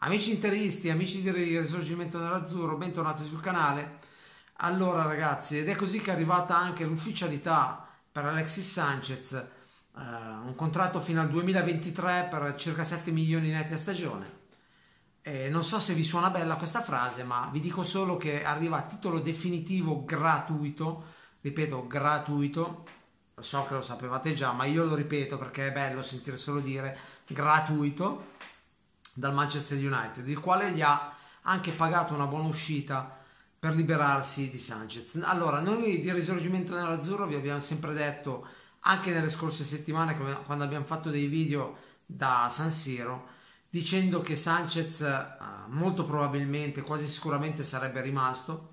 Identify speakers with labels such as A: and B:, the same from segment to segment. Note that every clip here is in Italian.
A: Amici interisti, amici di Risorgimento nell'Azzurro, bentornati sul canale. Allora ragazzi, ed è così che è arrivata anche l'ufficialità per Alexis Sanchez, eh, un contratto fino al 2023 per circa 7 milioni netti a stagione. Eh, non so se vi suona bella questa frase, ma vi dico solo che arriva a titolo definitivo gratuito, ripeto gratuito, so che lo sapevate già, ma io lo ripeto perché è bello sentire solo dire gratuito dal Manchester United, il quale gli ha anche pagato una buona uscita per liberarsi di Sanchez. Allora, noi di risorgimento nell'azzurro vi abbiamo sempre detto, anche nelle scorse settimane, quando abbiamo fatto dei video da San Siro, dicendo che Sanchez eh, molto probabilmente, quasi sicuramente sarebbe rimasto,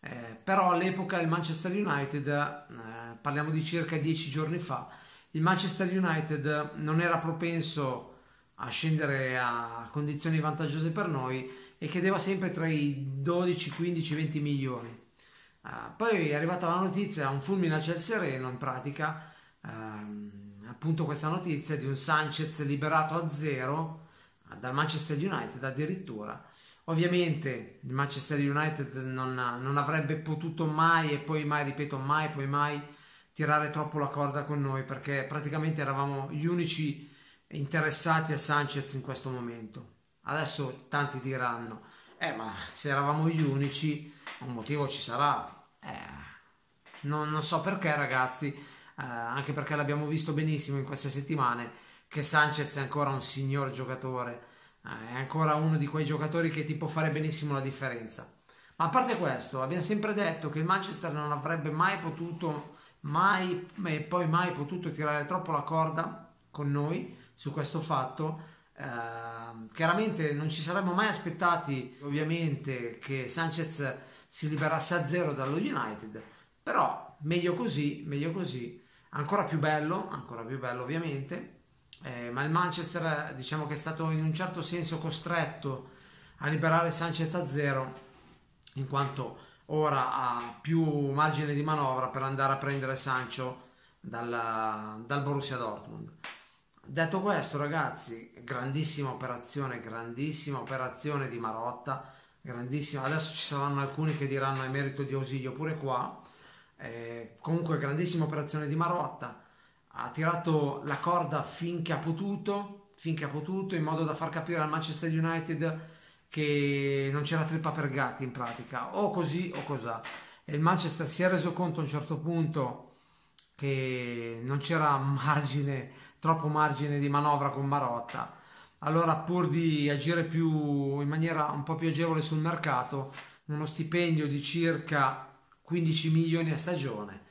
A: eh, però all'epoca il Manchester United, eh, parliamo di circa dieci giorni fa, il Manchester United non era propenso a scendere a condizioni vantaggiose per noi e chiedeva sempre tra i 12, 15, 20 milioni. Uh, poi è arrivata la notizia, un fulmine a ciel sereno in pratica, uh, appunto questa notizia di un Sanchez liberato a zero uh, dal Manchester United addirittura. Ovviamente il Manchester United non, non avrebbe potuto mai e poi mai, ripeto, mai, poi mai tirare troppo la corda con noi perché praticamente eravamo gli unici interessati a Sanchez in questo momento. Adesso tanti diranno, eh ma se eravamo gli unici, un motivo ci sarà. Eh, non, non, so perché ragazzi, eh, anche perché l'abbiamo visto benissimo in queste settimane, che Sanchez è ancora un signor giocatore, eh, è ancora uno di quei giocatori che ti può fare benissimo la differenza. Ma a parte questo, abbiamo sempre detto che il Manchester non avrebbe mai potuto, mai e poi mai potuto tirare troppo la corda con noi su questo fatto. Uh, chiaramente non ci saremmo mai aspettati ovviamente che Sanchez si liberasse a zero dallo United però meglio così meglio così ancora più bello ancora più bello ovviamente eh, ma il Manchester diciamo che è stato in un certo senso costretto a liberare Sanchez a zero in quanto ora ha più margine di manovra per andare a prendere Sancho dal, dal Borussia Dortmund Detto questo, ragazzi, grandissima operazione, grandissima operazione di Marotta, grandissima. Adesso ci saranno alcuni che diranno è merito di Ausilio pure qua. Eh, comunque, grandissima operazione di Marotta. Ha tirato la corda finché ha potuto, finché ha potuto, in modo da far capire al Manchester United che non c'era trippa per gatti in pratica, o così o cos'ha. E il Manchester si è reso conto a un certo punto che non c'era margine, troppo margine di manovra con Marotta. Allora, pur di agire più in maniera un po' più agevole sul mercato, uno stipendio di circa 15 milioni a stagione,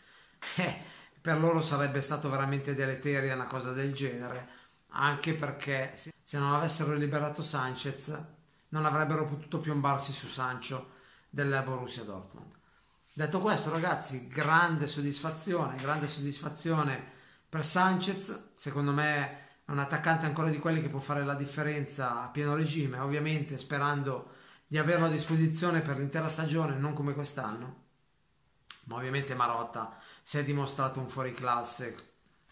A: eh, per loro sarebbe stato veramente deleteria una cosa del genere, anche perché se non avessero liberato Sanchez non avrebbero potuto piombarsi su Sancho della Borussia Dortmund. Detto questo, ragazzi, grande soddisfazione, grande soddisfazione per Sanchez. Secondo me è un attaccante ancora di quelli che può fare la differenza a pieno regime, ovviamente sperando di averlo a disposizione per l'intera stagione, non come quest'anno. Ma ovviamente Marotta si è dimostrato un fuoriclasse,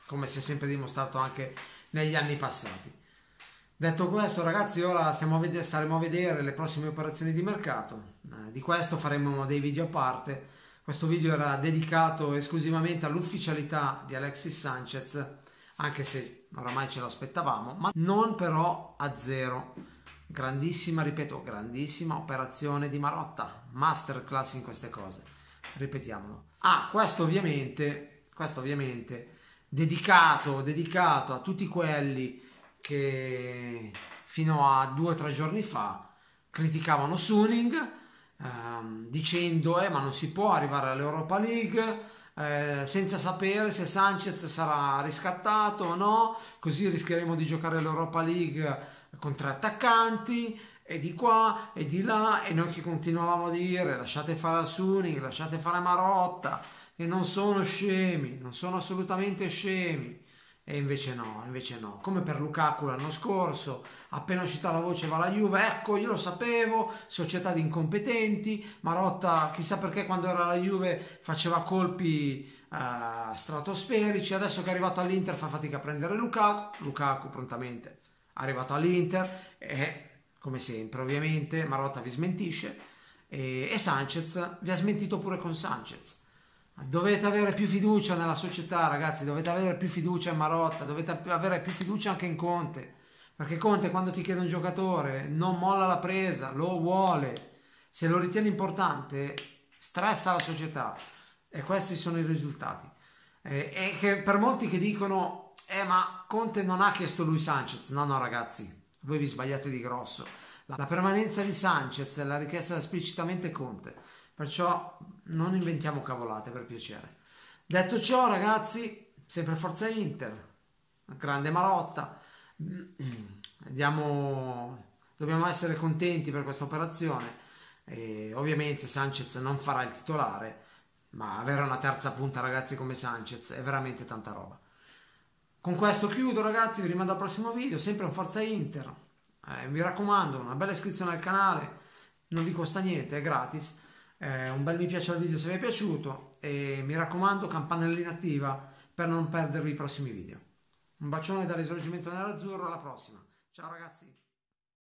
A: come si è sempre dimostrato anche negli anni passati. Detto questo, ragazzi, ora a vedere, staremo a vedere le prossime operazioni di mercato. Eh, di questo faremo dei video a parte questo video era dedicato esclusivamente all'ufficialità di Alexis Sanchez, anche se oramai ce l'aspettavamo, ma non però a zero. Grandissima, ripeto, grandissima operazione di Marotta, masterclass in queste cose. Ripetiamolo. Ah, questo ovviamente, questo ovviamente dedicato, dedicato a tutti quelli che fino a due o tre giorni fa criticavano Suning ehm, dicendo eh, ma non si può arrivare all'Europa League eh, senza sapere se Sanchez sarà riscattato o no, così rischieremo di giocare l'Europa League con tre attaccanti e di qua e di là e noi che continuavamo a dire lasciate fare a Suning, lasciate fare Marotta e non sono scemi, non sono assolutamente scemi e invece no, invece no. Come per Lukaku l'anno scorso, appena uscita la voce va la Juve, ecco io lo sapevo, società di incompetenti, Marotta chissà perché quando era la Juve faceva colpi uh, stratosferici, adesso che è arrivato all'Inter fa fatica a prendere Lukaku, Lukaku prontamente è arrivato all'Inter e come sempre ovviamente, Marotta vi smentisce e, e Sanchez vi ha smentito pure con Sanchez. Dovete avere più fiducia nella società, ragazzi. Dovete avere più fiducia in Marotta. Dovete avere più fiducia anche in Conte. Perché Conte, quando ti chiede un giocatore, non molla la presa, lo vuole. Se lo ritiene importante, stressa la società. E questi sono i risultati. E che per molti che dicono, eh, ma Conte non ha chiesto lui Sanchez. No, no, ragazzi, voi vi sbagliate di grosso. La permanenza di Sanchez l'ha richiesta esplicitamente Conte. Perciò non inventiamo cavolate per piacere. Detto ciò, ragazzi, sempre Forza Inter, grande Marotta. Diamo, dobbiamo essere contenti per questa operazione. E ovviamente Sanchez non farà il titolare, ma avere una terza punta, ragazzi, come Sanchez è veramente tanta roba. Con questo chiudo, ragazzi. Vi rimando al prossimo video. Sempre un Forza Inter. Eh, mi raccomando, una bella iscrizione al canale. Non vi costa niente, è gratis eh, un bel mi piace al video se vi è piaciuto e mi raccomando campanellina attiva per non perdervi i prossimi video. Un bacione dal risorgimento nell'azzurro, alla prossima. Ciao ragazzi!